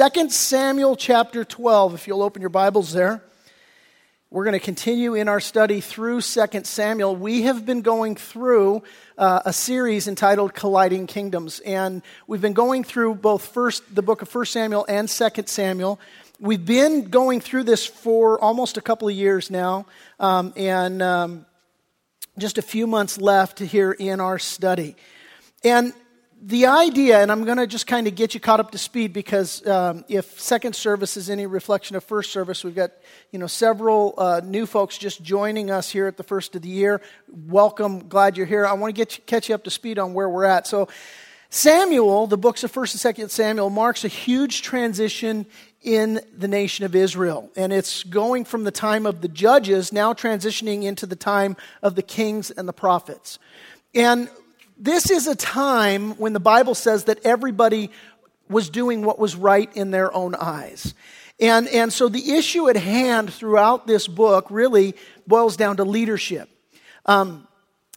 2 Samuel chapter 12, if you'll open your Bibles there. We're going to continue in our study through 2 Samuel. We have been going through uh, a series entitled Colliding Kingdoms, and we've been going through both first the book of 1 Samuel and 2 Samuel. We've been going through this for almost a couple of years now, um, and um, just a few months left here in our study. And the idea, and I'm going to just kind of get you caught up to speed because um, if second service is any reflection of first service, we've got you know several uh, new folks just joining us here at the first of the year. Welcome, glad you're here. I want to get you, catch you up to speed on where we're at. So, Samuel, the books of First and Second Samuel, marks a huge transition in the nation of Israel, and it's going from the time of the judges now transitioning into the time of the kings and the prophets. And this is a time when the Bible says that everybody was doing what was right in their own eyes. And, and so the issue at hand throughout this book really boils down to leadership. Um,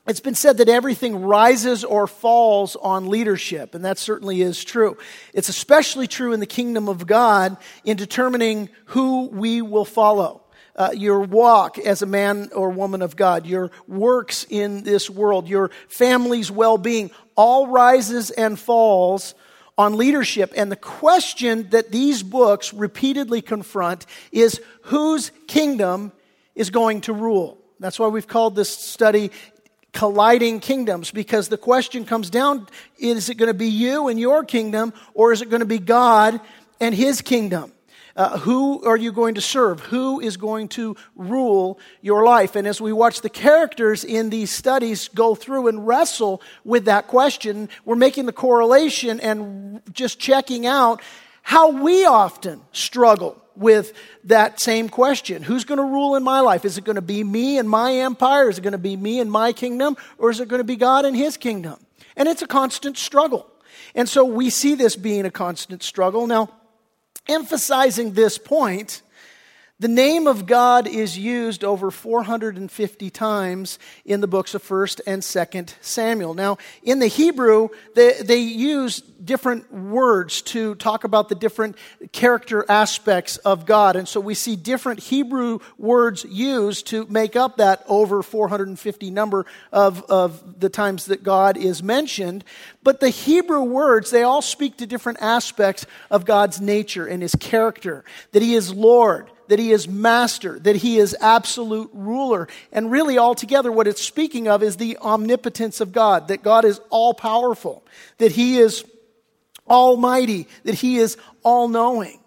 it's been said that everything rises or falls on leadership, and that certainly is true. It's especially true in the kingdom of God in determining who we will follow uh, your walk as a man or woman of God, your works in this world, your family's well being, all rises and falls on leadership. And the question that these books repeatedly confront is whose kingdom is going to rule? That's why we've called this study colliding kingdoms because the question comes down is it going to be you and your kingdom or is it going to be God and his kingdom? Uh, who are you going to serve? Who is going to rule your life? And as we watch the characters in these studies go through and wrestle with that question, we're making the correlation and just checking out how we often struggle with that same question. Who's going to rule in my life? Is it going to be me and my empire? Is it going to be me and my kingdom? Or is it going to be God and his kingdom? And it's a constant struggle. And so we see this being a constant struggle. Now, emphasizing this point, the name of God is used over 450 times in the books of 1st and 2nd Samuel. Now, in the Hebrew, they, they use different words to talk about the different character aspects of God. And so we see different Hebrew words used to make up that over 450 number of, of the times that God is mentioned. But the Hebrew words, they all speak to different aspects of God's nature and his character. That he is Lord, that he is master, that he is absolute ruler. And really, altogether, what it's speaking of is the omnipotence of God, that God is all powerful, that he is almighty, that he is all knowing.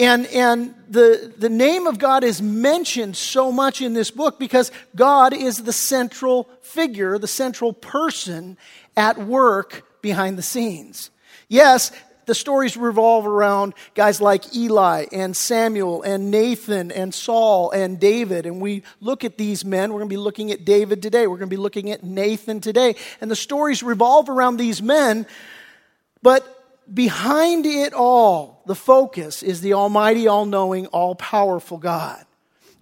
And, and the, the name of God is mentioned so much in this book because God is the central figure, the central person at work behind the scenes. Yes, the stories revolve around guys like Eli and Samuel and Nathan and Saul and David. And we look at these men. We're going to be looking at David today. We're going to be looking at Nathan today. And the stories revolve around these men. But behind it all, the focus is the Almighty, all knowing, all powerful God.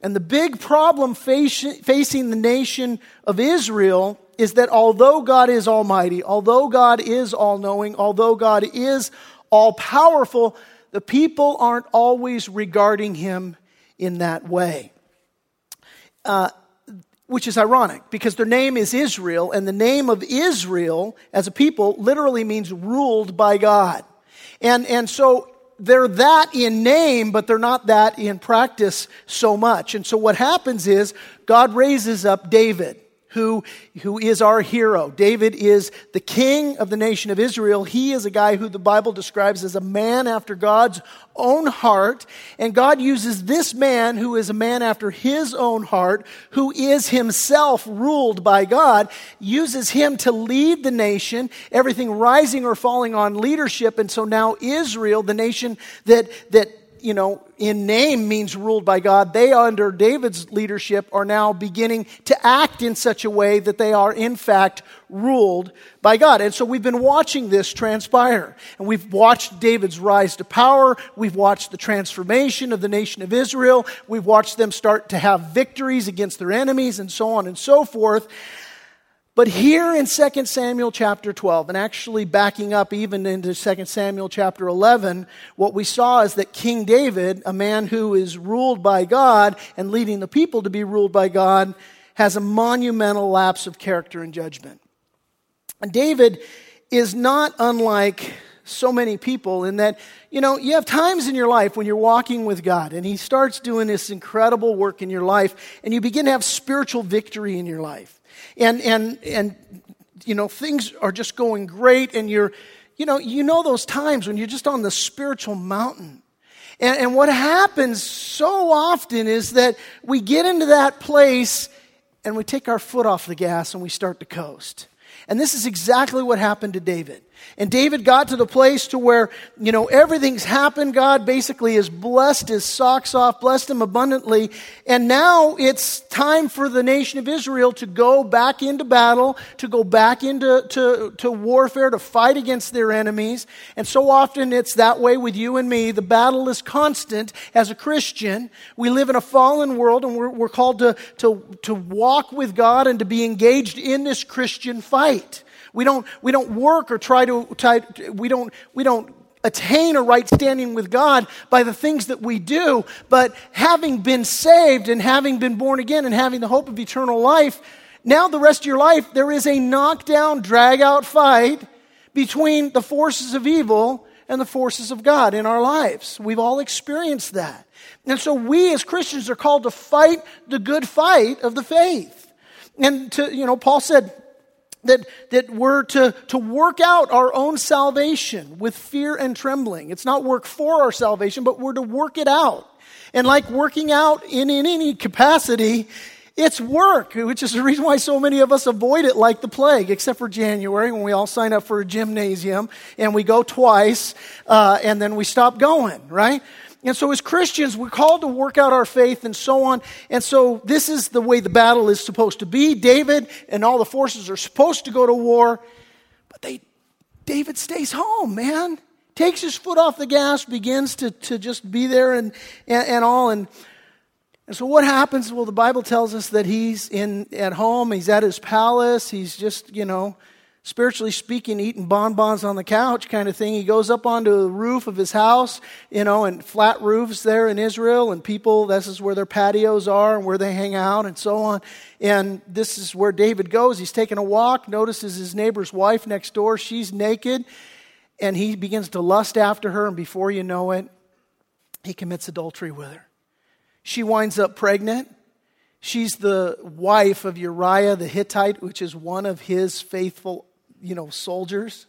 And the big problem facing the nation of Israel is that although God is almighty, although God is all knowing, although God is all powerful, the people aren't always regarding him in that way. Uh, which is ironic because their name is Israel, and the name of Israel as a people literally means ruled by God. And, and so they're that in name, but they're not that in practice so much. And so what happens is God raises up David who, who is our hero. David is the king of the nation of Israel. He is a guy who the Bible describes as a man after God's own heart. And God uses this man, who is a man after his own heart, who is himself ruled by God, uses him to lead the nation, everything rising or falling on leadership. And so now Israel, the nation that, that you know, in name means ruled by God, they, under David's leadership, are now beginning to act in such a way that they are, in fact, ruled by God. And so we've been watching this transpire. And we've watched David's rise to power. We've watched the transformation of the nation of Israel. We've watched them start to have victories against their enemies and so on and so forth. But here in 2 Samuel chapter 12, and actually backing up even into 2 Samuel chapter 11, what we saw is that King David, a man who is ruled by God and leading the people to be ruled by God, has a monumental lapse of character and judgment. And David is not unlike so many people in that, you know, you have times in your life when you're walking with God and He starts doing this incredible work in your life and you begin to have spiritual victory in your life and and and you know things are just going great and you're you know you know those times when you're just on the spiritual mountain. And, and what happens so often is that we get into that place and we take our foot off the gas and we start to coast. And this is exactly what happened to david and David got to the place to where, you know, everything's happened. God basically has blessed his socks off, blessed him abundantly. And now it's time for the nation of Israel to go back into battle, to go back into to, to warfare, to fight against their enemies. And so often it's that way with you and me. The battle is constant as a Christian. We live in a fallen world and we're, we're called to, to, to walk with God and to be engaged in this Christian fight. We don't, we don't work or try to, try, we don't, we don't attain a right standing with God by the things that we do, but having been saved and having been born again and having the hope of eternal life, now the rest of your life, there is a knockdown, drag out fight between the forces of evil and the forces of God in our lives. We've all experienced that. And so we as Christians are called to fight the good fight of the faith. And to, you know, Paul said, that, that we're to, to work out our own salvation with fear and trembling. It's not work for our salvation, but we're to work it out. And like working out in, in any capacity, it's work, which is the reason why so many of us avoid it like the plague, except for January when we all sign up for a gymnasium and we go twice uh, and then we stop going, right? And so, as Christians, we're called to work out our faith and so on. And so, this is the way the battle is supposed to be. David and all the forces are supposed to go to war, but they, David stays home, man. Takes his foot off the gas, begins to, to just be there and, and, and all. And, and so, what happens? Well, the Bible tells us that he's in, at home, he's at his palace, he's just, you know, spiritually speaking, eating bonbons on the couch kind of thing. He goes up onto the roof of his house, you know, and flat roofs there in Israel, and people, this is where their patios are and where they hang out and so on. And this is where David goes. He's taking a walk, notices his neighbor's wife next door. She's naked, and he begins to lust after her, and before you know it, he commits adultery with her. She winds up pregnant. She's the wife of Uriah the Hittite, which is one of his faithful you know, soldiers.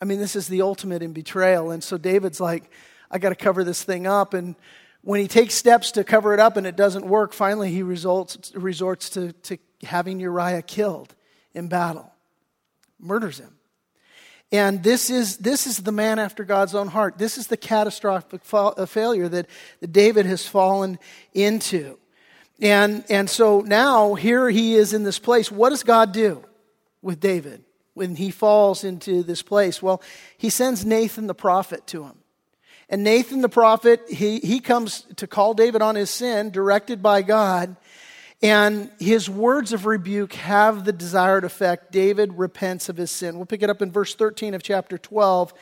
I mean, this is the ultimate in betrayal. And so David's like, I got to cover this thing up. And when he takes steps to cover it up and it doesn't work, finally he results, resorts to, to having Uriah killed in battle, murders him. And this is, this is the man after God's own heart. This is the catastrophic fa- uh, failure that, that David has fallen into. And, and so now here he is in this place. What does God do with David? When he falls into this place? Well, he sends Nathan the prophet to him. And Nathan the prophet, he, he comes to call David on his sin, directed by God. And his words of rebuke have the desired effect. David repents of his sin. We'll pick it up in verse 13 of chapter 12.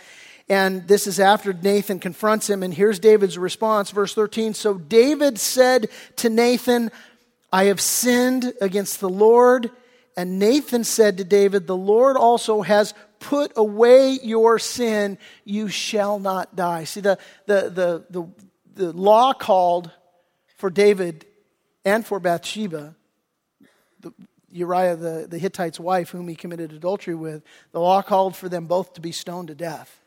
And this is after Nathan confronts him. And here's David's response, verse 13. So David said to Nathan, I have sinned against the Lord and Nathan said to David, The Lord also has put away your sin. You shall not die. See, the, the, the, the, the law called for David and for Bathsheba, the, Uriah the, the Hittite's wife, whom he committed adultery with, the law called for them both to be stoned to death.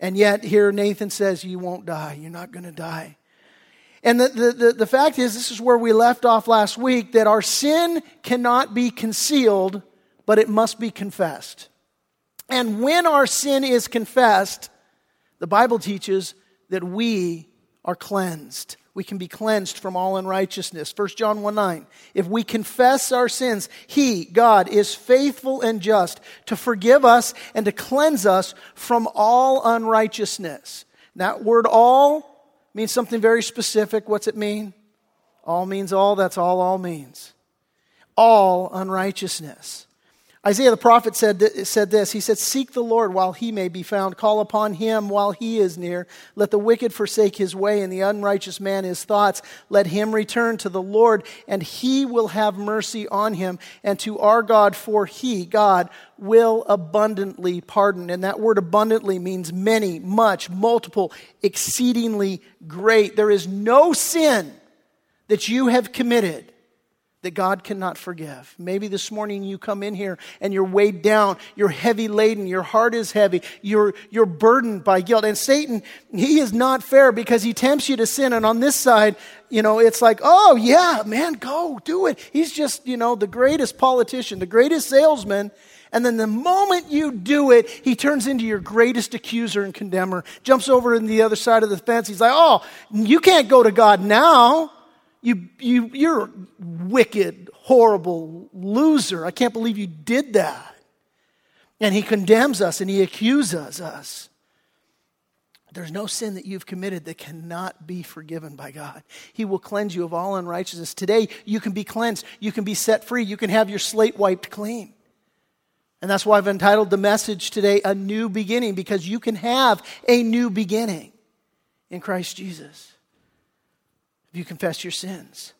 And yet, here Nathan says, You won't die. You're not going to die. And the, the, the, the, fact is, this is where we left off last week, that our sin cannot be concealed, but it must be confessed. And when our sin is confessed, the Bible teaches that we are cleansed. We can be cleansed from all unrighteousness. 1 John 1 9. If we confess our sins, He, God, is faithful and just to forgive us and to cleanse us from all unrighteousness. That word all means something very specific. What's it mean? All means all. That's all all means. All unrighteousness. Isaiah the prophet said, said this. He said, Seek the Lord while he may be found. Call upon him while he is near. Let the wicked forsake his way and the unrighteous man his thoughts. Let him return to the Lord, and he will have mercy on him, and to our God, for he, God, will abundantly pardon. And that word abundantly means many, much, multiple, exceedingly great. There is no sin that you have committed that God cannot forgive. Maybe this morning you come in here and you're weighed down, you're heavy laden, your heart is heavy, you're, you're burdened by guilt. And Satan, he is not fair because he tempts you to sin. And on this side, you know, it's like, oh, yeah, man, go, do it. He's just, you know, the greatest politician, the greatest salesman. And then the moment you do it, he turns into your greatest accuser and condemner, jumps over in the other side of the fence. He's like, oh, you can't go to God now. You, you, you're a wicked, horrible loser. I can't believe you did that. And he condemns us and he accuses us. There's no sin that you've committed that cannot be forgiven by God. He will cleanse you of all unrighteousness. Today, you can be cleansed. You can be set free. You can have your slate wiped clean. And that's why I've entitled the message today, A New Beginning, because you can have a new beginning in Christ Jesus if you confess your sins.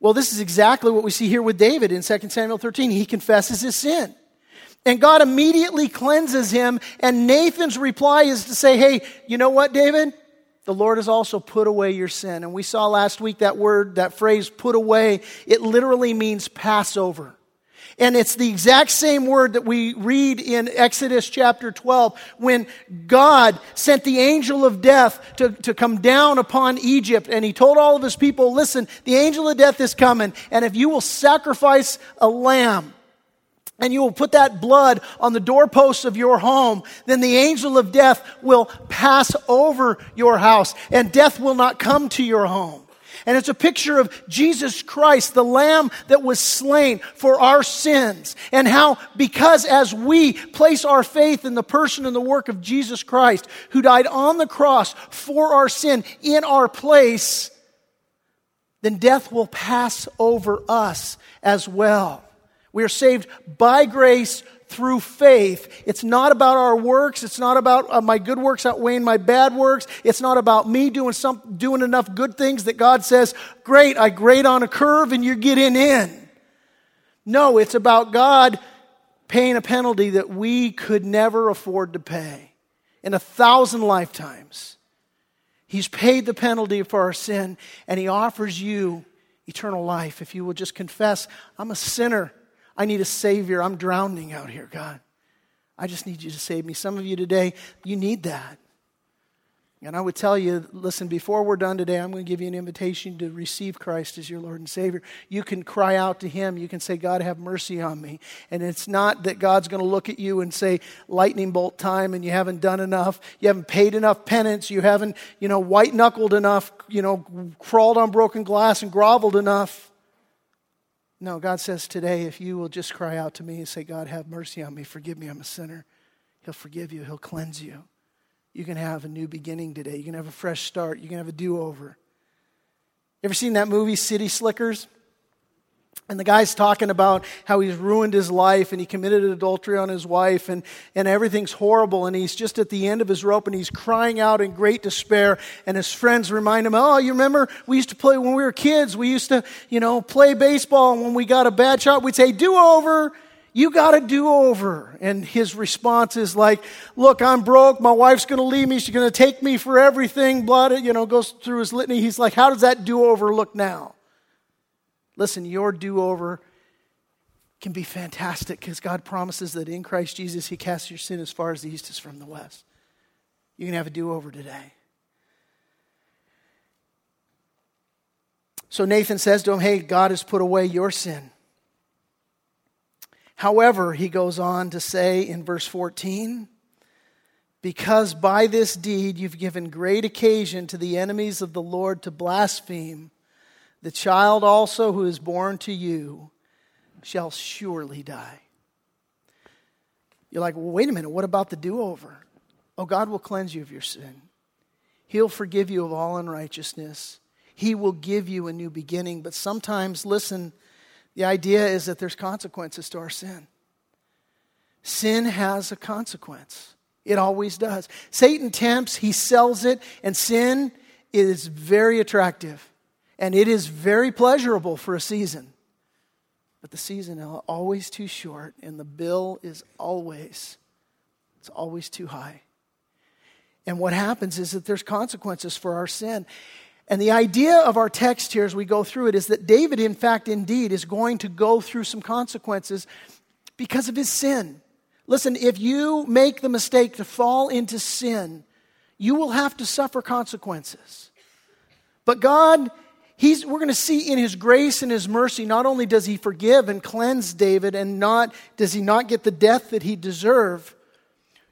Well, this is exactly what we see here with David in 2 Samuel 13. He confesses his sin. And God immediately cleanses him. And Nathan's reply is to say, Hey, you know what, David? The Lord has also put away your sin. And we saw last week that word, that phrase, put away. It literally means Passover. And it's the exact same word that we read in Exodus chapter 12 when God sent the angel of death to, to come down upon Egypt. And he told all of his people, listen, the angel of death is coming. And if you will sacrifice a lamb, and you will put that blood on the doorposts of your home, then the angel of death will pass over your house, and death will not come to your home. And it's a picture of Jesus Christ, the Lamb that was slain for our sins. And how, because as we place our faith in the person and the work of Jesus Christ, who died on the cross for our sin in our place, then death will pass over us as well. We are saved by grace through faith. It's not about our works. It's not about uh, my good works outweighing my bad works. It's not about me doing some, doing enough good things that God says, great, I grade on a curve and you're getting in. No, it's about God paying a penalty that we could never afford to pay in a thousand lifetimes. He's paid the penalty for our sin and he offers you eternal life if you will just confess, I'm a sinner. I need a Savior. I'm drowning out here, God. I just need you to save me. Some of you today, you need that. And I would tell you, listen, before we're done today, I'm going to give you an invitation to receive Christ as your Lord and Savior. You can cry out to Him. You can say, God, have mercy on me. And it's not that God's going to look at you and say, lightning bolt time, and you haven't done enough. You haven't paid enough penance. You haven't, you know, white knuckled enough, you know, crawled on broken glass and groveled enough. No, God says today, if you will just cry out to me and say, God, have mercy on me, forgive me, I'm a sinner, He'll forgive you, He'll cleanse you. You can have a new beginning today. You can have a fresh start. You can have a do over. Ever seen that movie, City Slickers? And the guy's talking about how he's ruined his life and he committed adultery on his wife and, and everything's horrible. And he's just at the end of his rope and he's crying out in great despair. And his friends remind him, Oh, you remember we used to play when we were kids? We used to, you know, play baseball. And when we got a bad shot, we'd say, Do over. You got to do over. And his response is like, Look, I'm broke. My wife's going to leave me. She's going to take me for everything. Blood, you know, goes through his litany. He's like, How does that do over look now? Listen, your do over can be fantastic because God promises that in Christ Jesus, He casts your sin as far as the east is from the west. You can have a do over today. So Nathan says to him, Hey, God has put away your sin. However, he goes on to say in verse 14, because by this deed you've given great occasion to the enemies of the Lord to blaspheme, the child also who is born to you shall surely die. You're like, well, wait a minute, what about the do over? Oh, God will cleanse you of your sin. He'll forgive you of all unrighteousness. He will give you a new beginning. But sometimes, listen, the idea is that there's consequences to our sin. sin has a consequence. It always does. Satan tempts, he sells it, and sin is very attractive. And it is very pleasurable for a season. But the season is always too short, and the bill is always, it's always too high. And what happens is that there's consequences for our sin. And the idea of our text here as we go through it is that David, in fact, indeed, is going to go through some consequences because of his sin. Listen, if you make the mistake to fall into sin, you will have to suffer consequences. But God, he's, we're going to see in his grace and his mercy, not only does he forgive and cleanse David, and not does he not get the death that he deserved,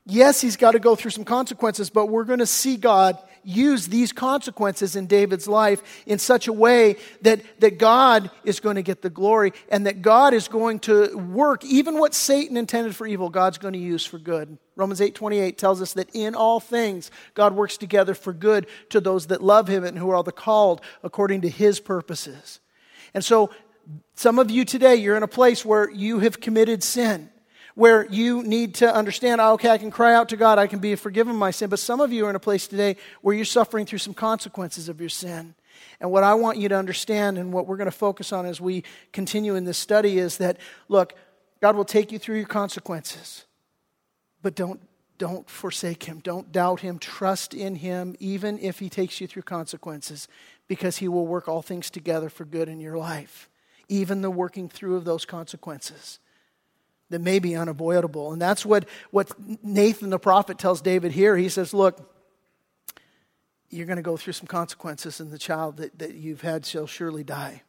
Yes, he's got to go through some consequences, but we're going to see God use these consequences in David's life in such a way that, that God is going to get the glory and that God is going to work even what Satan intended for evil, God's going to use for good. Romans 8:28 tells us that in all things God works together for good to those that love him and who are the called according to his purposes. And so some of you today you're in a place where you have committed sin where you need to understand, oh, okay, I can cry out to God, I can be forgiven my sin. But some of you are in a place today where you're suffering through some consequences of your sin. And what I want you to understand and what we're going to focus on as we continue in this study is that, look, God will take you through your consequences, but don't, don't forsake Him. Don't doubt Him. Trust in Him, even if He takes you through consequences, because He will work all things together for good in your life, even the working through of those consequences that may be unavoidable. And that's what, what Nathan the prophet tells David here. He says, Look, you're going to go through some consequences, and the child that, that you've had shall surely die.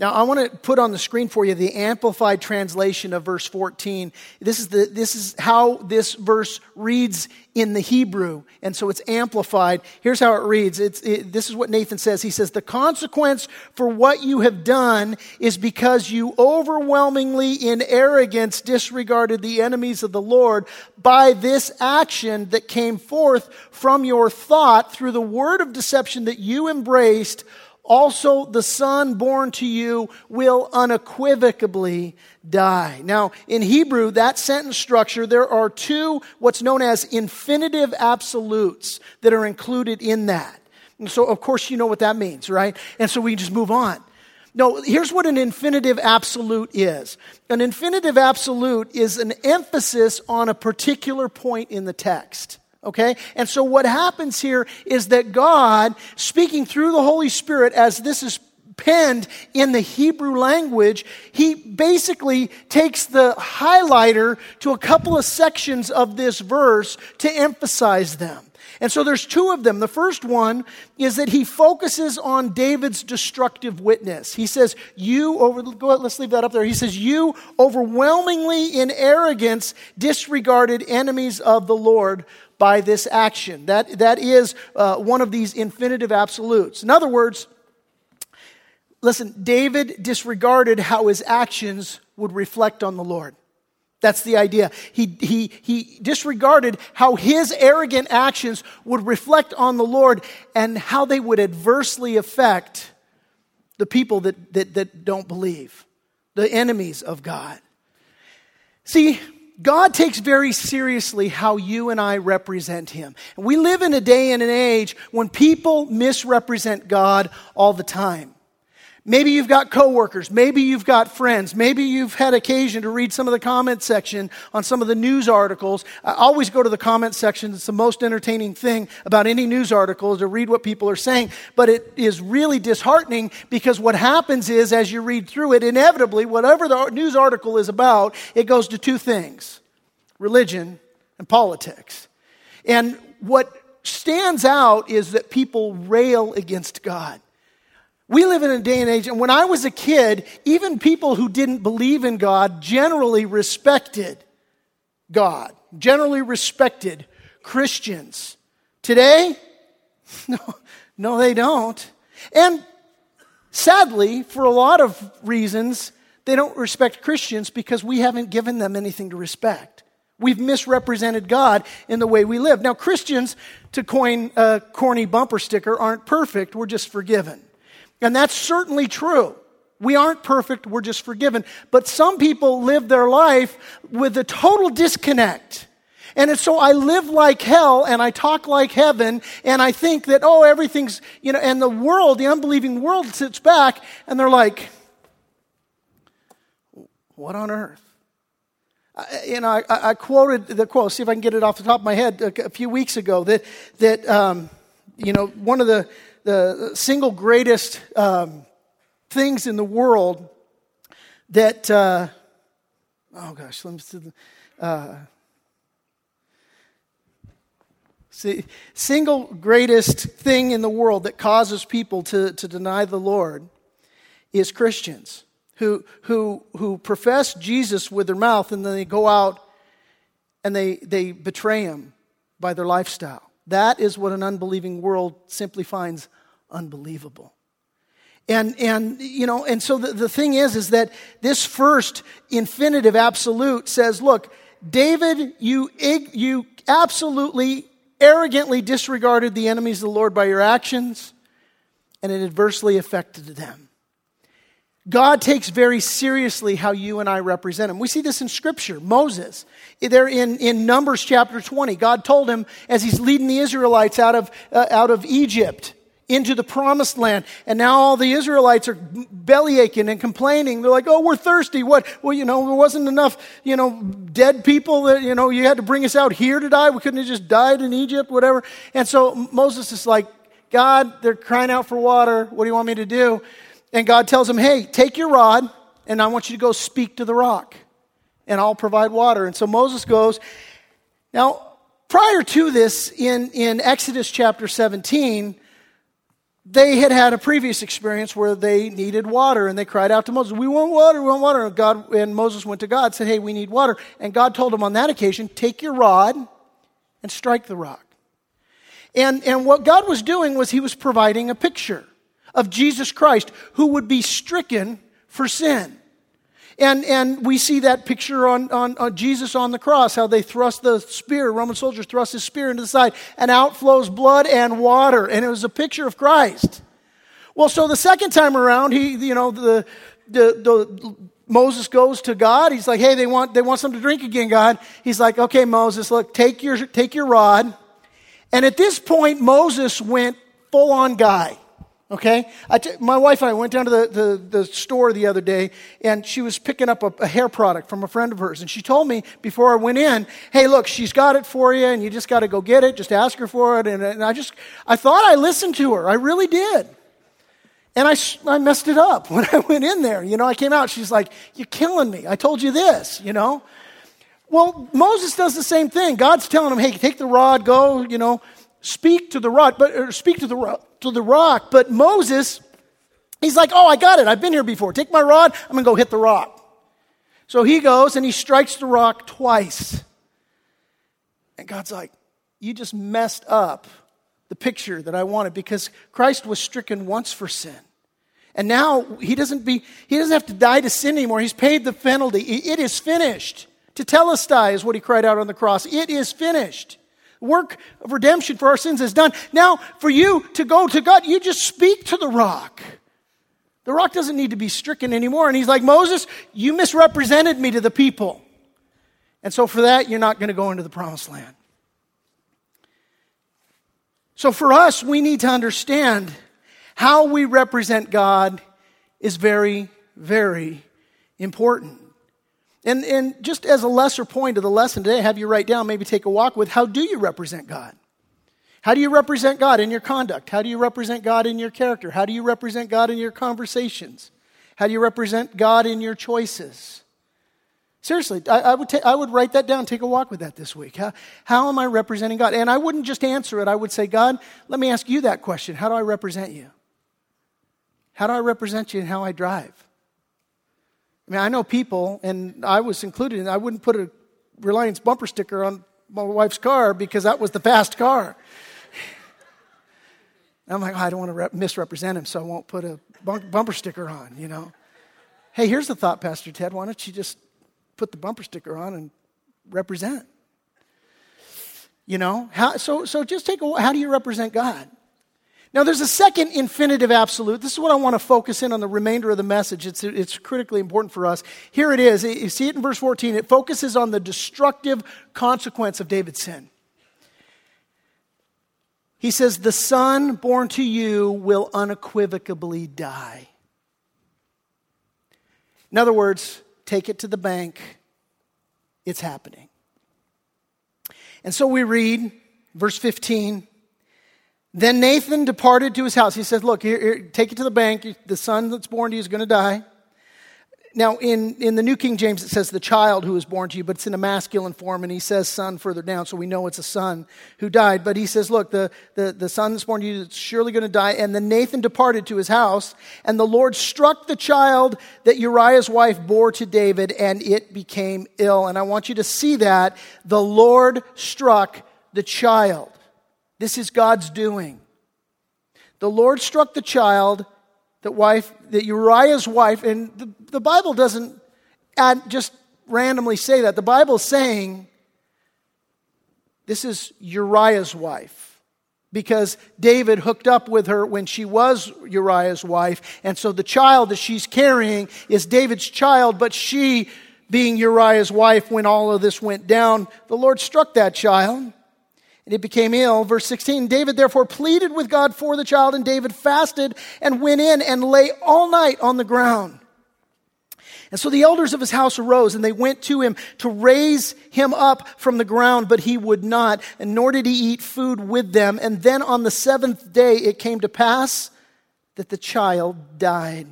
Now, I want to put on the screen for you the amplified translation of verse 14. This is, the, this is how this verse reads in the Hebrew, and so it's amplified. Here's how it reads. It's, it, this is what Nathan says. He says, The consequence for what you have done is because you overwhelmingly, in arrogance, disregarded the enemies of the Lord by this action that came forth from your thought through the word of deception that you embraced also the son born to you will unequivocally die. Now, in Hebrew, that sentence structure, there are two what's known as infinitive absolutes that are included in that. And so, of course, you know what that means, right? And so we just move on. No, here's what an infinitive absolute is. An infinitive absolute is an emphasis on a particular point in the text. Okay? And so what happens here is that God, speaking through the Holy Spirit, as this is penned in the Hebrew language, he basically takes the highlighter to a couple of sections of this verse to emphasize them. And so there's two of them. The first one is that he focuses on David's destructive witness. He says, You over, go ahead, let's leave that up there. He says, You overwhelmingly in arrogance disregarded enemies of the Lord by this action. That, that is uh, one of these infinitive absolutes. In other words, listen, David disregarded how his actions would reflect on the Lord. That's the idea. He, he, he disregarded how his arrogant actions would reflect on the Lord and how they would adversely affect the people that, that, that don't believe, the enemies of God. See, God takes very seriously how you and I represent Him. We live in a day and an age when people misrepresent God all the time. Maybe you've got coworkers. Maybe you've got friends. Maybe you've had occasion to read some of the comment section on some of the news articles. I always go to the comment section. It's the most entertaining thing about any news article is to read what people are saying. But it is really disheartening because what happens is as you read through it, inevitably, whatever the news article is about, it goes to two things. Religion and politics. And what stands out is that people rail against God. We live in a day and age, and when I was a kid, even people who didn't believe in God generally respected God, generally respected Christians. Today, no, no, they don't. And sadly, for a lot of reasons, they don't respect Christians because we haven't given them anything to respect. We've misrepresented God in the way we live. Now, Christians, to coin a corny bumper sticker, aren't perfect. We're just forgiven. And that's certainly true. We aren't perfect, we're just forgiven. But some people live their life with a total disconnect. And so I live like hell and I talk like heaven and I think that, oh, everything's, you know, and the world, the unbelieving world sits back and they're like, what on earth? I, you know, I, I, quoted the quote, see if I can get it off the top of my head, a, a few weeks ago, that, that um, you know, one of the, the single greatest um, things in the world that, uh, oh gosh, let me see. Uh, see, single greatest thing in the world that causes people to, to deny the Lord is Christians who, who, who profess Jesus with their mouth and then they go out and they, they betray him by their lifestyle. That is what an unbelieving world simply finds unbelievable. And, and, you know, and so the, the thing is, is that this first infinitive absolute says, look, David, you, you absolutely, arrogantly disregarded the enemies of the Lord by your actions, and it adversely affected them. God takes very seriously how you and I represent him. We see this in scripture. Moses, there in, in Numbers chapter 20, God told him as he's leading the Israelites out of, uh, out of Egypt, into the promised land. And now all the Israelites are belly aching and complaining. They're like, oh, we're thirsty. What? Well, you know, there wasn't enough, you know, dead people that, you know, you had to bring us out here to die. We couldn't have just died in Egypt, whatever. And so Moses is like, God, they're crying out for water. What do you want me to do? And God tells him, hey, take your rod and I want you to go speak to the rock and I'll provide water. And so Moses goes. Now, prior to this, in, in Exodus chapter 17, they had had a previous experience where they needed water and they cried out to Moses, We want water, we want water. And, God, and Moses went to God and said, Hey, we need water. And God told him on that occasion, Take your rod and strike the rock. And, and what God was doing was he was providing a picture of Jesus Christ who would be stricken for sin. And, and we see that picture on, on, on, Jesus on the cross, how they thrust the spear, Roman soldiers thrust his spear into the side, and out flows blood and water. And it was a picture of Christ. Well, so the second time around, he, you know, the, the, the Moses goes to God. He's like, hey, they want, they want something to drink again, God. He's like, okay, Moses, look, take your, take your rod. And at this point, Moses went full on guy. Okay? My wife and I went down to the, the, the, store the other day, and she was picking up a, a, hair product from a friend of hers. And she told me before I went in, hey, look, she's got it for you, and you just got to go get it. Just ask her for it. And, and, I just, I thought I listened to her. I really did. And I, I messed it up when I went in there. You know, I came out, she's like, you're killing me. I told you this, you know? Well, Moses does the same thing. God's telling him, hey, take the rod, go, you know, speak to the rod, but, speak to the rod to the rock. But Moses, he's like, Oh, I got it. I've been here before. Take my rod. I'm to go hit the rock. So he goes and he strikes the rock twice. And God's like, You just messed up the picture that I wanted because Christ was stricken once for sin. And now he doesn't, be, he doesn't have to die to sin anymore. He's paid the penalty. It is finished. To Tetelestai is what he cried out on the cross. It is finished work of redemption for our sins is done. Now, for you to go to God, you just speak to the rock. The rock doesn't need to be stricken anymore. And he's like, Moses, you misrepresented me to the people. And so for that, you're not going to go into the promised land. So for us, we need to understand how we represent God is very, very important. And, and just as a lesser point of the lesson today, have you write down, maybe take a walk with how do you represent God? How do you represent God in your conduct? How do you represent God in your character? How do you represent God in your conversations? How do you represent God in your choices? Seriously, I, I would, ta- I would write that down, take a walk with that this week. How, how am I representing God? And I wouldn't just answer it, I would say, God, let me ask you that question. How do I represent you? How do I represent you in how I drive? I mean, I know people, and I was included, and I wouldn't put a Reliance bumper sticker on my wife's car because that was the fast car. I'm like, oh, I don't want to rep- misrepresent him, so I won't put a bumper sticker on, you know. Hey, here's the thought, Pastor Ted. Why don't you just put the bumper sticker on and represent? You know, how, so, so just take a, how do you represent God? Now, there's a second infinitive absolute. This is what I want to focus in on the remainder of the message. It's, it's critically important for us. Here it is. You see it in verse 14. It focuses on the destructive consequence of David's sin. He says, The son born to you will unequivocally die. In other words, take it to the bank. It's happening. And so we read, verse 15. Then Nathan departed to his house. He says, Look, here, here, take it to the bank. The son that's born to you is going to die. Now, in, in the New King James, it says the child who was born to you, but it's in a masculine form, and he says son further down, so we know it's a son who died. But he says, Look, the, the, the son that's born to you is surely going to die. And then Nathan departed to his house, and the Lord struck the child that Uriah's wife bore to David, and it became ill. And I want you to see that. The Lord struck the child. This is God's doing. The Lord struck the child that wife, that Uriah's wife, and the, the Bible doesn't add, just randomly say that. The Bible's saying this is Uriah's wife because David hooked up with her when she was Uriah's wife. And so the child that she's carrying is David's child, but she, being Uriah's wife, when all of this went down, the Lord struck that child and it became ill. Verse 16 David therefore pleaded with God for the child, and David fasted and went in and lay all night on the ground. And so the elders of his house arose, and they went to him to raise him up from the ground, but he would not, and nor did he eat food with them. And then on the seventh day it came to pass that the child died.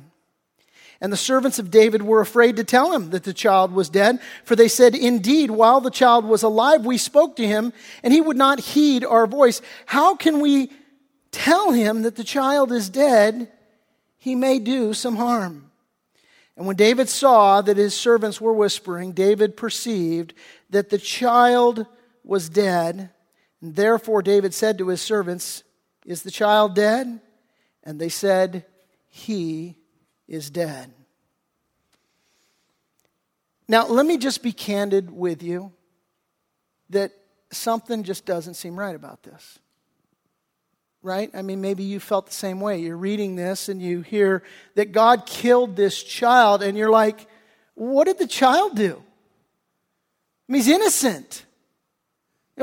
And the servants of David were afraid to tell him that the child was dead, for they said, Indeed, while the child was alive, we spoke to him, and he would not heed our voice. How can we tell him that the child is dead? He may do some harm. And when David saw that his servants were whispering, David perceived that the child was dead. And therefore, David said to his servants, Is the child dead? And they said, He is dead. Now, let me just be candid with you that something just doesn't seem right about this. Right? I mean, maybe you felt the same way. You're reading this and you hear that God killed this child, and you're like, what did the child do? I mean, he's innocent.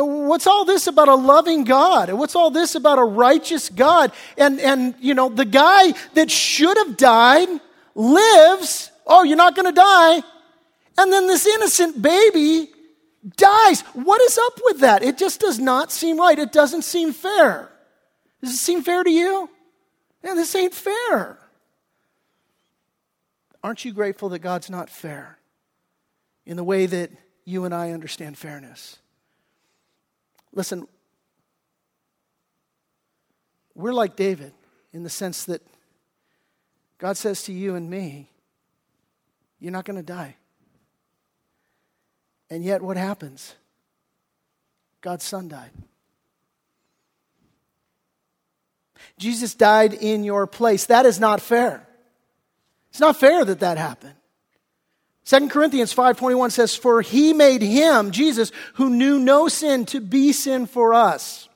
What's all this about a loving God? What's all this about a righteous God? And, and, you know, the guy that should have died lives. Oh, you're not going to die. And then this innocent baby dies. What is up with that? It just does not seem right. It doesn't seem fair. Does it seem fair to you? Yeah, this ain't fair. Aren't you grateful that God's not fair in the way that you and I understand fairness? Listen, we're like David in the sense that God says to you and me, You're not going to die. And yet, what happens? God's son died. Jesus died in your place. That is not fair. It's not fair that that happened. 2 Corinthians 5:21 says for he made him Jesus who knew no sin to be sin for us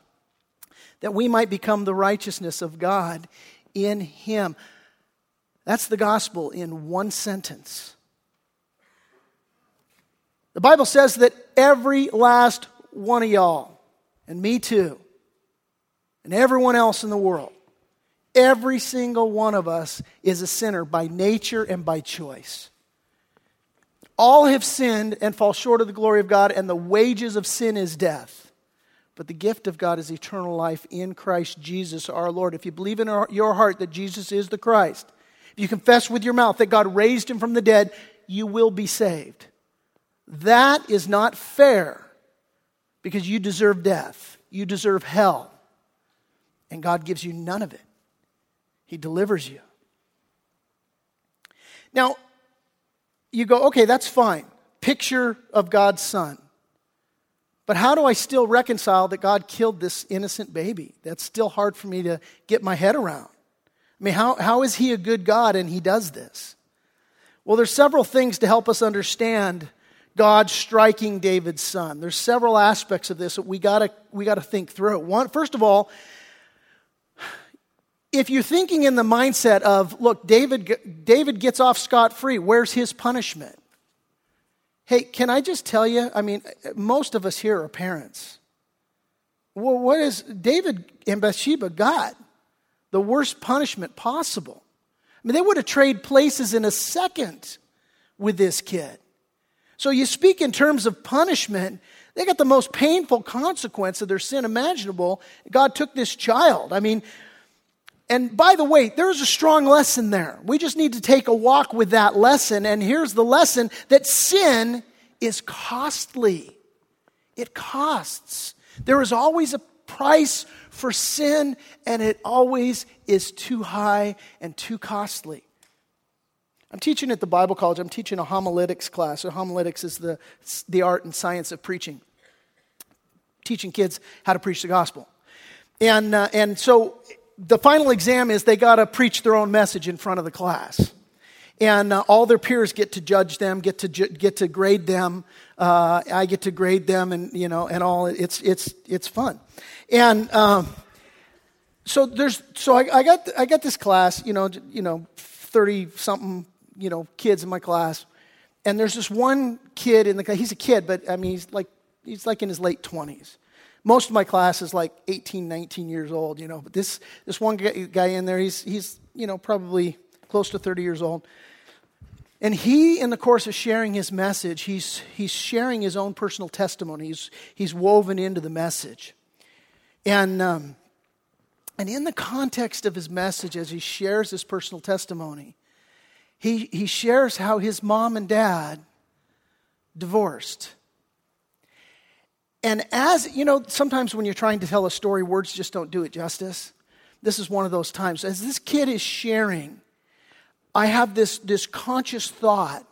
that we might become the righteousness of God in him. That's the gospel in one sentence. The Bible says that every last one of y'all, and me too, and everyone else in the world, every single one of us is a sinner by nature and by choice. All have sinned and fall short of the glory of God, and the wages of sin is death. But the gift of God is eternal life in Christ Jesus our Lord. If you believe in your heart that Jesus is the Christ, if you confess with your mouth that God raised him from the dead, you will be saved. That is not fair because you deserve death, you deserve hell, and God gives you none of it. He delivers you. Now, you go, okay, that's fine. Picture of God's Son. But how do I still reconcile that God killed this innocent baby? That's still hard for me to get my head around. I mean, how, how is He a good God and He does this? Well, there's several things to help us understand God striking David's son. There's several aspects of this that we gotta, we gotta think through. One, first of all, if you're thinking in the mindset of, look, David, David gets off scot free, where's his punishment? Hey, can I just tell you? I mean, most of us here are parents. Well, what is David and Bathsheba got? The worst punishment possible. I mean, they would have traded places in a second with this kid. So you speak in terms of punishment, they got the most painful consequence of their sin imaginable. God took this child. I mean, and by the way, there's a strong lesson there. We just need to take a walk with that lesson. And here's the lesson that sin is costly. It costs. There is always a price for sin, and it always is too high and too costly. I'm teaching at the Bible college. I'm teaching a homiletics class. So homiletics is the, the art and science of preaching, teaching kids how to preach the gospel. And, uh, and so the final exam is they got to preach their own message in front of the class. And uh, all their peers get to judge them, get to, ju- get to grade them. Uh, I get to grade them and, you know, and all. It's, it's, it's fun. And um, so there's, so I, I, got, I got this class, you know, you know, 30 something, you know, kids in my class. And there's this one kid in the he's a kid, but I mean, he's like, he's like in his late 20s. Most of my class is like 18, 19 years old, you know, but this, this one guy in there, he's, he's, you know, probably close to 30 years old. And he, in the course of sharing his message, he's, he's sharing his own personal testimony. He's, he's woven into the message. And, um, and in the context of his message, as he shares his personal testimony, he, he shares how his mom and dad divorced. And as, you know, sometimes when you're trying to tell a story, words just don't do it justice. This is one of those times. As this kid is sharing, I have this, this conscious thought,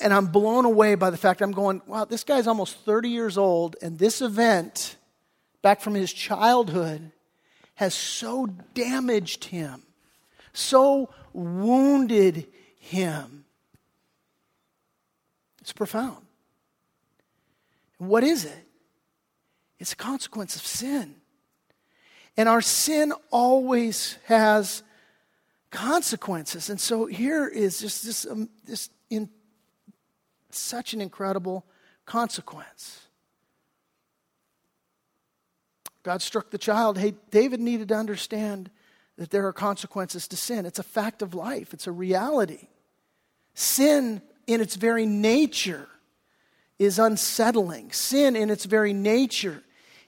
and I'm blown away by the fact I'm going, wow, this guy's almost 30 years old, and this event, back from his childhood, has so damaged him, so wounded him. It's profound. What is it? It's a consequence of sin. And our sin always has consequences. And so here is just this, um, this in such an incredible consequence. God struck the child. Hey, David needed to understand that there are consequences to sin. It's a fact of life, it's a reality. Sin, in its very nature, is unsettling. Sin, in its very nature,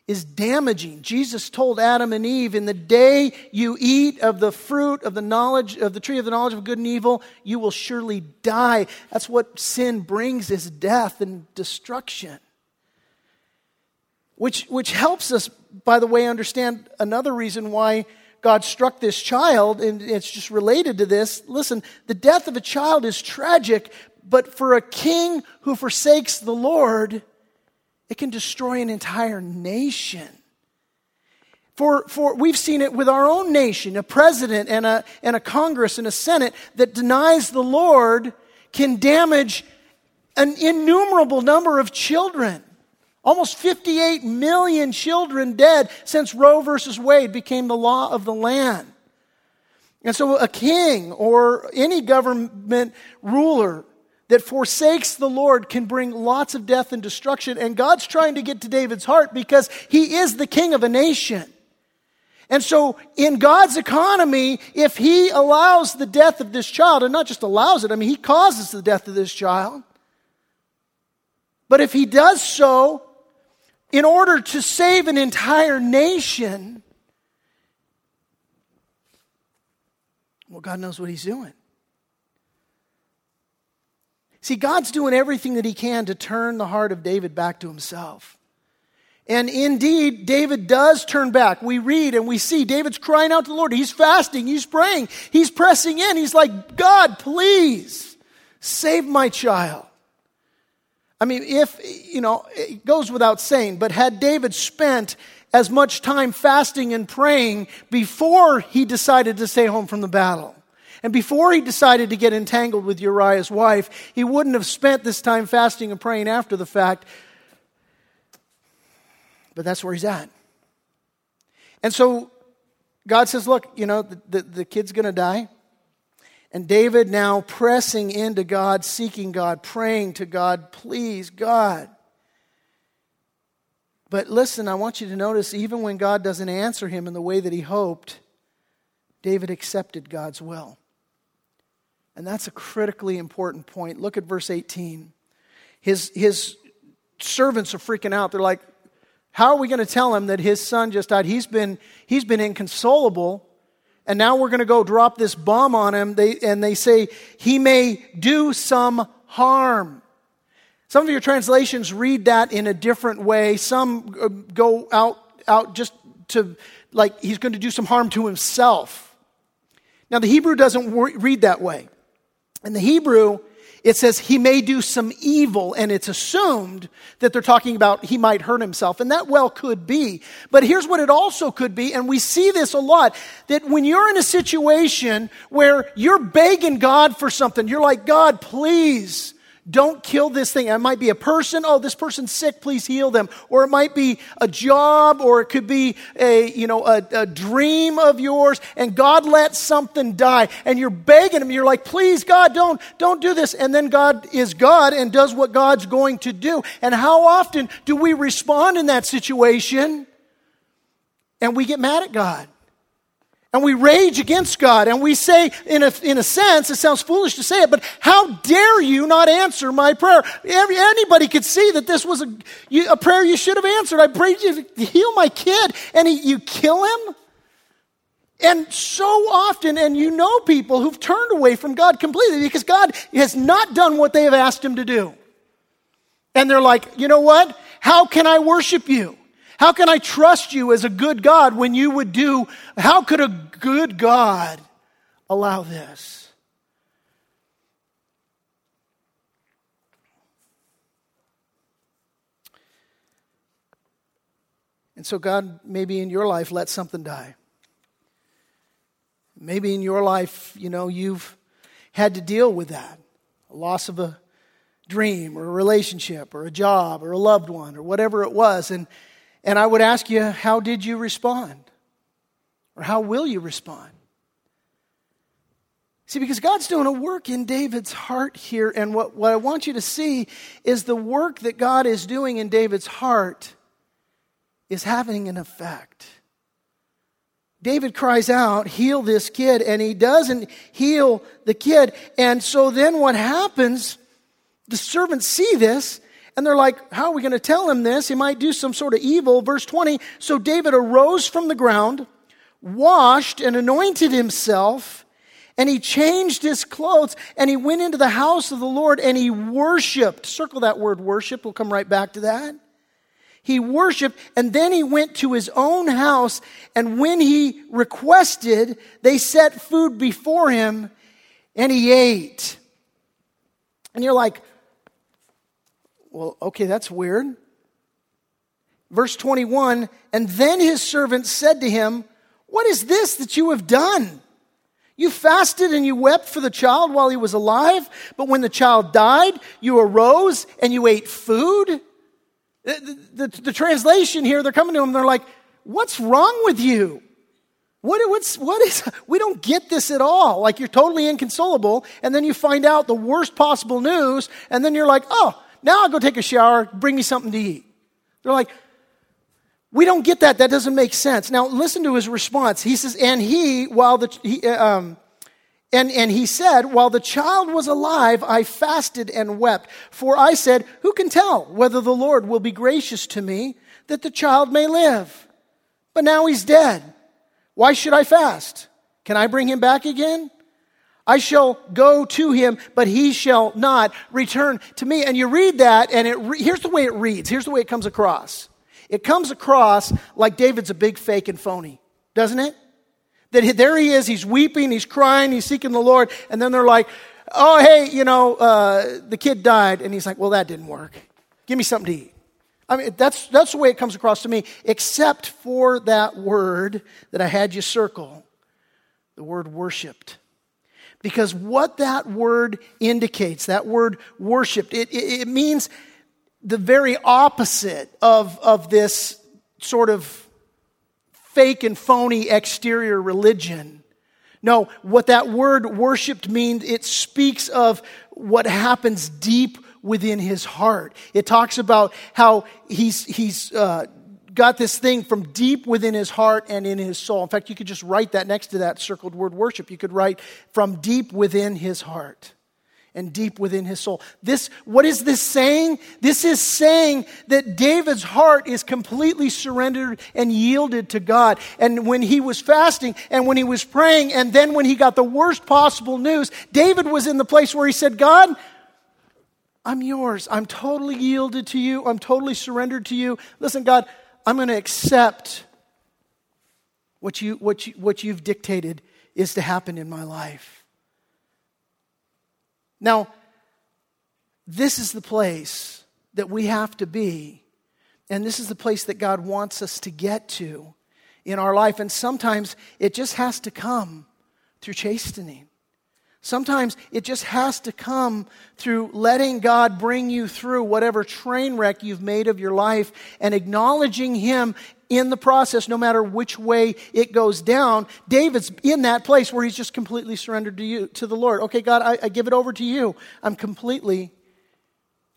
is damaging. Jesus told Adam and Eve, in the day you eat of the fruit of the knowledge of the tree of the knowledge of good and evil, you will surely die. That's what sin brings is death and destruction. Which, which helps us, by the way, understand another reason why God struck this child, and it's just related to this. Listen, the death of a child is tragic, but for a king who forsakes the Lord, it can destroy an entire nation. For, for we've seen it with our own nation, a president and a, and a Congress and a Senate that denies the Lord can damage an innumerable number of children. Almost 58 million children dead since Roe versus Wade became the law of the land. And so a king or any government ruler that forsakes the Lord can bring lots of death and destruction. And God's trying to get to David's heart because he is the king of a nation. And so, in God's economy, if he allows the death of this child, and not just allows it, I mean, he causes the death of this child. But if he does so in order to save an entire nation, well, God knows what he's doing. See, God's doing everything that he can to turn the heart of David back to himself. And indeed, David does turn back. We read and we see David's crying out to the Lord. He's fasting, he's praying, he's pressing in. He's like, God, please save my child. I mean, if, you know, it goes without saying, but had David spent as much time fasting and praying before he decided to stay home from the battle, and before he decided to get entangled with Uriah's wife, he wouldn't have spent this time fasting and praying after the fact. But that's where he's at. And so God says, Look, you know, the, the, the kid's going to die. And David now pressing into God, seeking God, praying to God, please, God. But listen, I want you to notice even when God doesn't answer him in the way that he hoped, David accepted God's will. And that's a critically important point. Look at verse 18. His, his servants are freaking out. They're like, How are we going to tell him that his son just died? He's been, he's been inconsolable and now we're going to go drop this bomb on him. They, and they say, he may do some harm. Some of your translations read that in a different way. Some uh, go out, out just to, like, he's going to do some harm to himself. Now, the Hebrew doesn't read that way. In the Hebrew, it says he may do some evil, and it's assumed that they're talking about he might hurt himself. And that well could be. But here's what it also could be, and we see this a lot that when you're in a situation where you're begging God for something, you're like, God, please don't kill this thing. It might be a person. Oh, this person's sick. Please heal them. Or it might be a job, or it could be a, you know, a, a dream of yours. And God lets something die. And you're begging him. You're like, please, God, don't, don't do this. And then God is God and does what God's going to do. And how often do we respond in that situation? And we get mad at God. And we rage against God and we say, in a, in a sense, it sounds foolish to say it, but how dare you not answer my prayer? Every, anybody could see that this was a, a prayer you should have answered. I prayed you to heal my kid and he, you kill him? And so often, and you know people who've turned away from God completely because God has not done what they have asked him to do. And they're like, you know what? How can I worship you? How can I trust you as a good God when you would do, how could a good God allow this? And so, God, maybe in your life, let something die. Maybe in your life, you know, you've had to deal with that a loss of a dream or a relationship or a job or a loved one or whatever it was. And and I would ask you, how did you respond? Or how will you respond? See, because God's doing a work in David's heart here, and what, what I want you to see is the work that God is doing in David's heart is having an effect. David cries out, Heal this kid, and he doesn't heal the kid. And so then what happens? The servants see this, and they're like, How are we going to tell him this? He might do some sort of evil. Verse 20 So David arose from the ground, washed, and anointed himself, and he changed his clothes, and he went into the house of the Lord, and he worshiped. Circle that word worship. We'll come right back to that. He worshiped, and then he went to his own house, and when he requested, they set food before him, and he ate. And you're like, well, okay, that's weird. Verse 21 And then his servant said to him, What is this that you have done? You fasted and you wept for the child while he was alive, but when the child died, you arose and you ate food? The, the, the translation here, they're coming to him, they're like, What's wrong with you? What, what's, what is, we don't get this at all. Like you're totally inconsolable, and then you find out the worst possible news, and then you're like, oh, now I'll go take a shower, bring me something to eat. They're like, we don't get that. That doesn't make sense. Now listen to his response. He says, and he, while the, he, uh, um, and, and he said, While the child was alive, I fasted and wept. For I said, Who can tell whether the Lord will be gracious to me that the child may live? But now he's dead. Why should I fast? Can I bring him back again? I shall go to him, but he shall not return to me. And you read that, and it re- here's the way it reads. Here's the way it comes across. It comes across like David's a big fake and phony, doesn't it? That there he is, he's weeping, he's crying, he's seeking the Lord, and then they're like, oh, hey, you know, uh, the kid died. And he's like, well, that didn't work. Give me something to eat. I mean, that's, that's the way it comes across to me, except for that word that I had you circle the word worshiped. Because what that word indicates, that word worshiped, it, it, it means the very opposite of, of this sort of fake and phony exterior religion. No, what that word worshiped means, it speaks of what happens deep within his heart. It talks about how he's, he's uh, got this thing from deep within his heart and in his soul. In fact, you could just write that next to that circled word worship. You could write from deep within his heart and deep within his soul. This, what is this saying? This is saying that David's heart is completely surrendered and yielded to God. And when he was fasting and when he was praying, and then when he got the worst possible news, David was in the place where he said, God, I'm yours. I'm totally yielded to you. I'm totally surrendered to you. Listen, God, I'm going to accept what, you, what, you, what you've dictated is to happen in my life. Now, this is the place that we have to be, and this is the place that God wants us to get to in our life. And sometimes it just has to come through chastening. Sometimes it just has to come through letting God bring you through whatever train wreck you've made of your life and acknowledging Him in the process, no matter which way it goes down. David's in that place where he's just completely surrendered to you, to the Lord. Okay, God, I, I give it over to you. I'm completely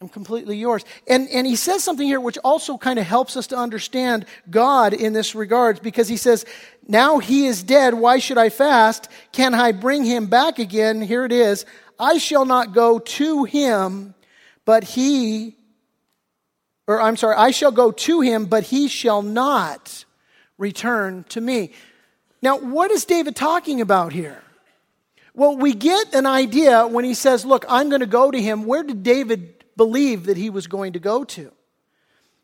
I'm completely yours. And, and he says something here which also kind of helps us to understand God in this regard because he says, Now he is dead. Why should I fast? Can I bring him back again? Here it is. I shall not go to him, but he, or I'm sorry, I shall go to him, but he shall not return to me. Now, what is David talking about here? Well, we get an idea when he says, Look, I'm going to go to him. Where did David believed that he was going to go to?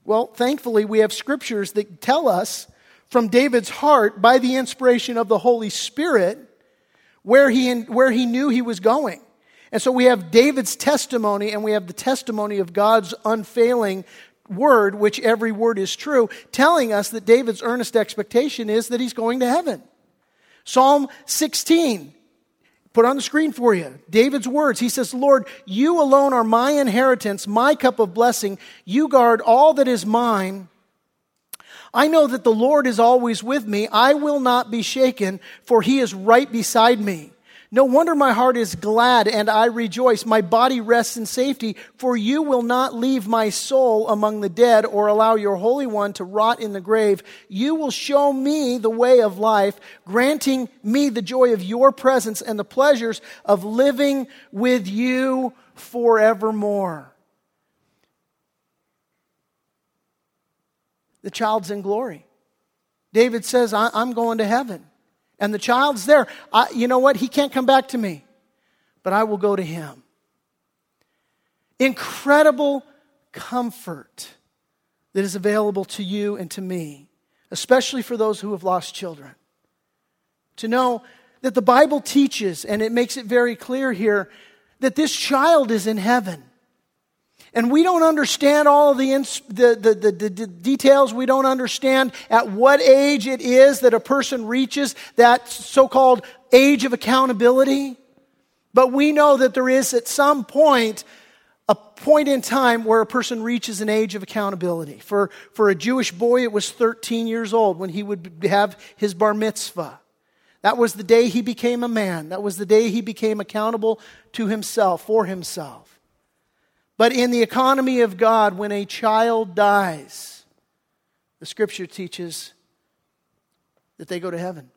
Well, thankfully, we have scriptures that tell us from David's heart by the inspiration of the Holy Spirit where he, where he knew he was going. And so we have David's testimony and we have the testimony of God's unfailing word, which every word is true, telling us that David's earnest expectation is that he's going to heaven. Psalm 16 put on the screen for you David's words. He says, Lord, you alone are my inheritance, my cup of blessing. You guard all that is mine. I know that the Lord is always with me. I will not be shaken, for he is right beside me. No wonder my heart is glad and I rejoice. My body rests in safety, for you will not leave my soul among the dead or allow your Holy One to rot in the grave. You will show me the way of life, granting me the joy of your presence and the pleasures of living with you forevermore. The child's in glory. David says, I'm going to heaven and the child's there. I, you know what? He can't come back to me, but I will go to him. Incredible comfort that is available to you and to me, especially for those who have lost children. To know that the Bible teaches, and it makes it very clear here, that this child is in heaven. And we don't understand all of the, the, the, the, the details. We don't understand at what age it is that a person reaches that so called age of accountability. But we know that there is at some point a point in time where a person reaches an age of accountability. For, for a Jewish boy, it was 13 years old when he would have his bar mitzvah. That was the day he became a man. That was the day he became accountable to himself, for himself. But in the economy of God, when a child dies, the scripture teaches that they go to heaven.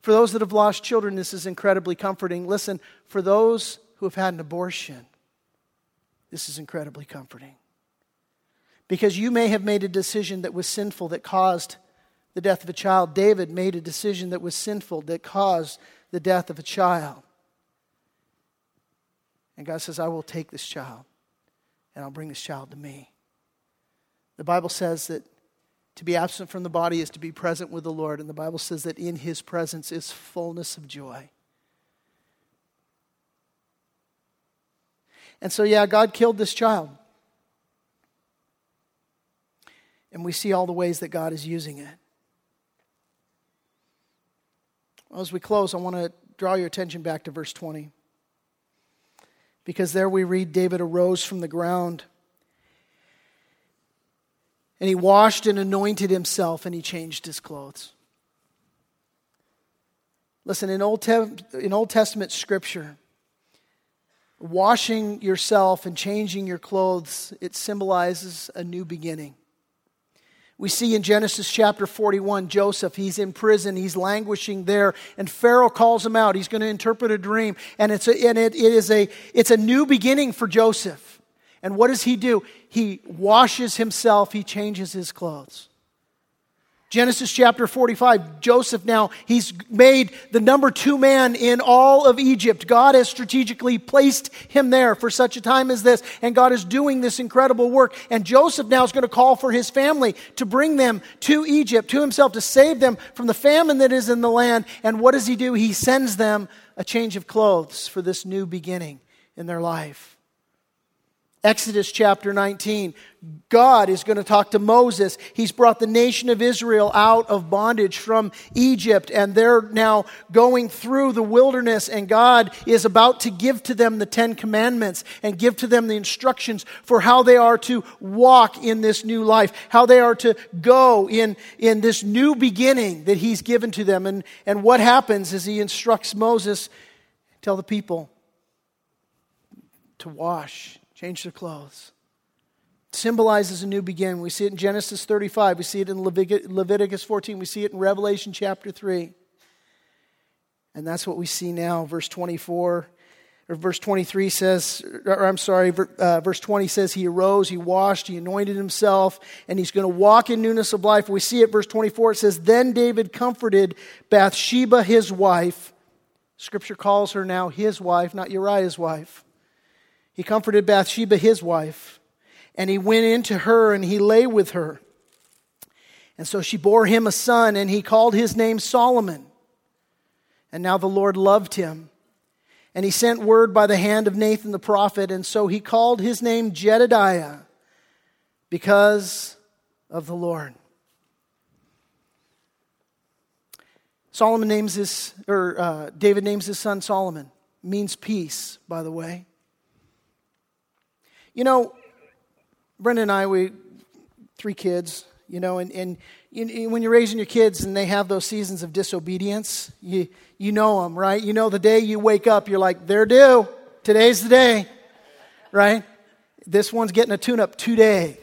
For those that have lost children, this is incredibly comforting. Listen, for those who have had an abortion, this is incredibly comforting. Because you may have made a decision that was sinful that caused the death of a child. David made a decision that was sinful that caused the death of a child. And God says, I will take this child and I'll bring this child to me. The Bible says that to be absent from the body is to be present with the Lord, and the Bible says that in his presence is fullness of joy. And so, yeah, God killed this child. And we see all the ways that God is using it. Well, as we close, I want to draw your attention back to verse 20 because there we read David arose from the ground And he washed and anointed himself and he changed his clothes. Listen, in Old, Te- in Old Testament scripture, washing yourself and changing your clothes, it symbolizes a new beginning. We see in Genesis chapter 41, Joseph, he's in prison, he's languishing there, and Pharaoh calls him out. He's going to interpret a dream, and, it's a, and it, it is a, it's a new beginning for Joseph. And what does he do? He washes himself, he changes his clothes. Genesis chapter 45, Joseph now, he's made the number two man in all of Egypt. God has strategically placed him there for such a time as this, and God is doing this incredible work. And Joseph now is going to call for his family to bring them to Egypt, to himself, to save them from the famine that is in the land. And what does he do? He sends them a change of clothes for this new beginning in their life. Exodus chapter 19. God is going to talk to Moses. He's brought the nation of Israel out of bondage from Egypt, and they're now going through the wilderness, and God is about to give to them the Ten Commandments and give to them the instructions for how they are to walk in this new life, how they are to go in, in this new beginning that He's given to them. And, and what happens is He instructs Moses, tell the people to wash change their clothes. It symbolizes a new beginning. We see it in Genesis 35, we see it in Leviticus 14, we see it in Revelation chapter 3. And that's what we see now. Verse 24, or verse 23 says, or I'm sorry, uh, verse 20 says, He arose, He washed, He anointed Himself, and He's going to walk in newness of life. We see it, verse 24, it says, Then David comforted Bathsheba, his wife. Scripture calls her now his wife, not Uriah's wife. He comforted Bathsheba, his wife, and he went into her and he lay with her. And so she bore him a son, and he called his name Solomon. And now the Lord loved him. And he sent word by the hand of Nathan the prophet, and so he called his name Jedediah because of the Lord. Solomon names his, or uh, David names his son Solomon, means peace, by the way. You know, Brenda and I, we three kids, you know, and, and you, when you're raising your kids and they have those seasons of disobedience, you, you know them, right? You know the day you wake up, you're like, they're due. Today's the day, right? This one's getting a tune up today,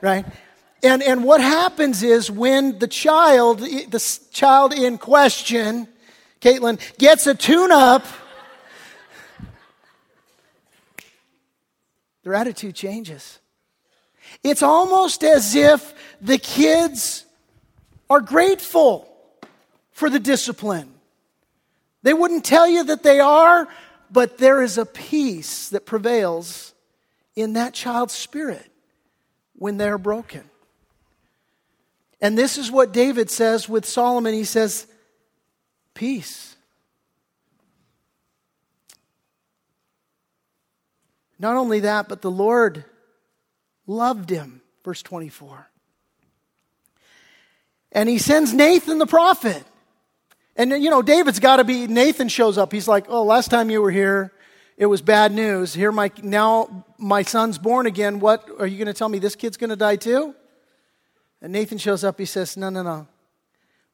right? And, and what happens is when the child, the child in question, Caitlin, gets a tune up, their attitude changes. It's almost as if the kids are grateful for the discipline. They wouldn't tell you that they are, but there is a peace that prevails in that child's spirit when they're broken. And this is what David says with Solomon. He says, Peace. Not only that, but the Lord loved him. Verse 24. And he sends Nathan the prophet. And, you know, David's got to be, Nathan shows up. He's like, oh, last time you were here, it was bad news. Here, my, now my son's born again. What, are you going to tell me this kid's going to die too? And Nathan shows up. He says, no, no, no.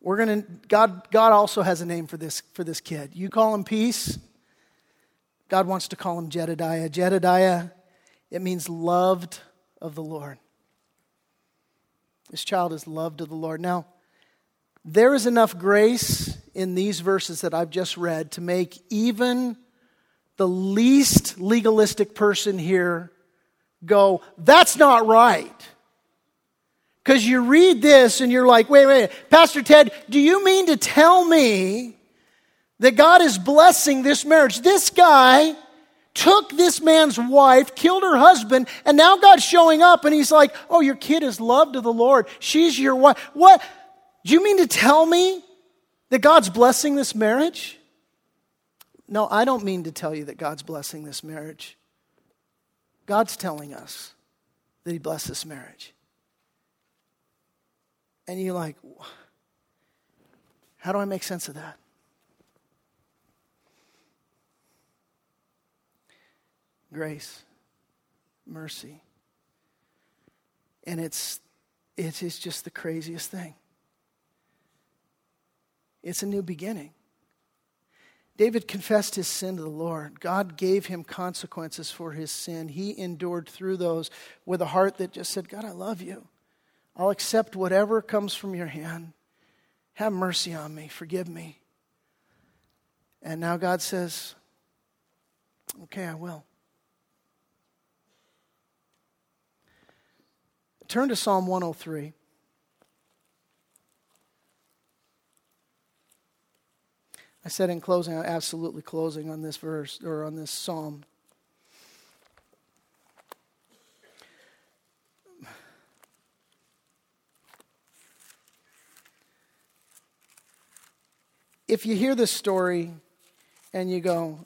We're going to, God, God also has a name for this, for this kid. You call him peace. God wants to call him Jedediah. Jedediah, it means loved of the Lord. This child is loved of the Lord. Now, there is enough grace in these verses that I've just read to make even the least legalistic person here go, that's not right. Because you read this and you're like, wait, wait, Pastor Ted, do you mean to tell me that God is blessing this marriage. This guy took this man's wife, killed her husband, and now God's showing up and he's like, Oh, your kid is loved of the Lord. She's your wife. What? Do you mean to tell me that God's blessing this marriage? No, I don't mean to tell you that God's blessing this marriage. God's telling us that He blessed this marriage. And you're like, how do I make sense of that? Grace, mercy. And it's, it is just the craziest thing. It's a new beginning. David confessed his sin to the Lord. God gave him consequences for his sin. He endured through those with a heart that just said, God, I love you. I'll accept whatever comes from your hand. Have mercy on me. Forgive me. And now God says, Okay, I will. Turn to Psalm 103. I said in closing, I'm absolutely closing on this verse or on this psalm. If you hear this story and you go,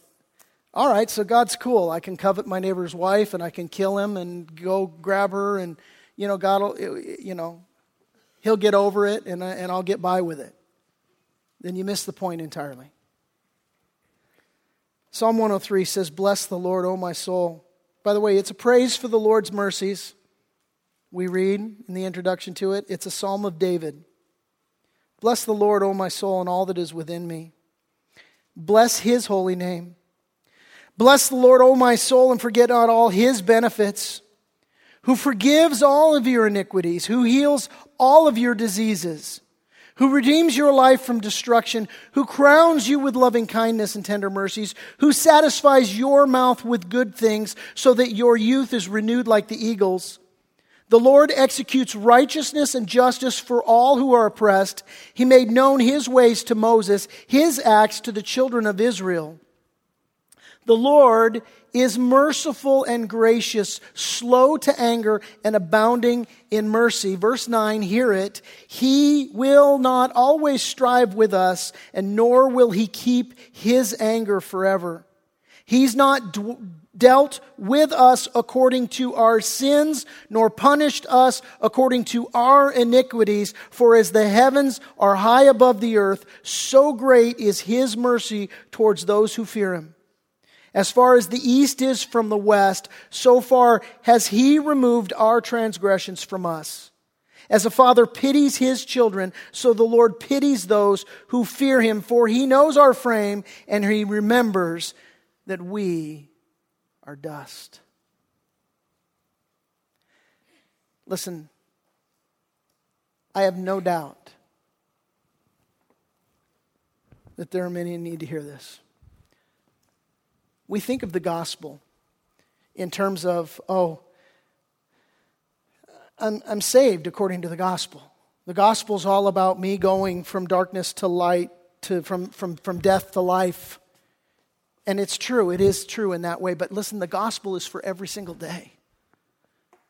all right, so God's cool. I can covet my neighbor's wife and I can kill him and go grab her and, you know, God will, you know, he'll get over it and, uh, and I'll get by with it. Then you miss the point entirely. Psalm 103 says, Bless the Lord, O my soul. By the way, it's a praise for the Lord's mercies. We read in the introduction to it, it's a psalm of David. Bless the Lord, O my soul, and all that is within me. Bless his holy name. Bless the Lord, O my soul, and forget not all his benefits, who forgives all of your iniquities, who heals all of your diseases, who redeems your life from destruction, who crowns you with loving kindness and tender mercies, who satisfies your mouth with good things so that your youth is renewed like the eagles. The Lord executes righteousness and justice for all who are oppressed. He made known his ways to Moses, his acts to the children of Israel. The Lord is merciful and gracious, slow to anger, and abounding in mercy. Verse 9, hear it. He will not always strive with us, and nor will he keep his anger forever. He's not dealt with us according to our sins, nor punished us according to our iniquities. For as the heavens are high above the earth, so great is his mercy towards those who fear him. As far as the east is from the west, so far has he removed our transgressions from us. As a father pities his children, so the Lord pities those who fear him, for he knows our frame and he remembers that we are dust. Listen, I have no doubt that there are many who need to hear this. We think of the gospel in terms of, oh, I'm, I'm saved according to the gospel. The gospel is all about me going from darkness to light, to, from, from, from death to life. And it's true, it is true in that way. But listen, the gospel is for every single day.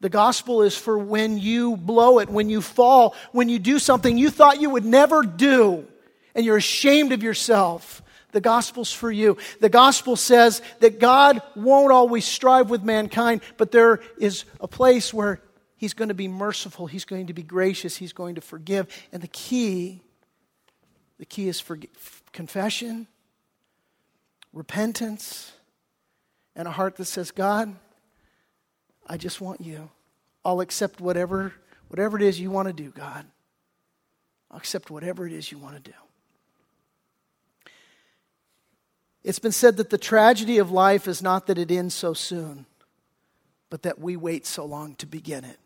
The gospel is for when you blow it, when you fall, when you do something you thought you would never do, and you're ashamed of yourself. The gospel's for you. The gospel says that God won't always strive with mankind, but there is a place where He's going to be merciful, He's going to be gracious, He's going to forgive. And the key, the key is for confession repentance, and a heart that says, God, I just want you. I'll accept whatever, whatever it is you want to do, God. I'll accept whatever it is you want to do. It's been said that the tragedy of life is not that it ends so soon, but that we wait so long to begin it.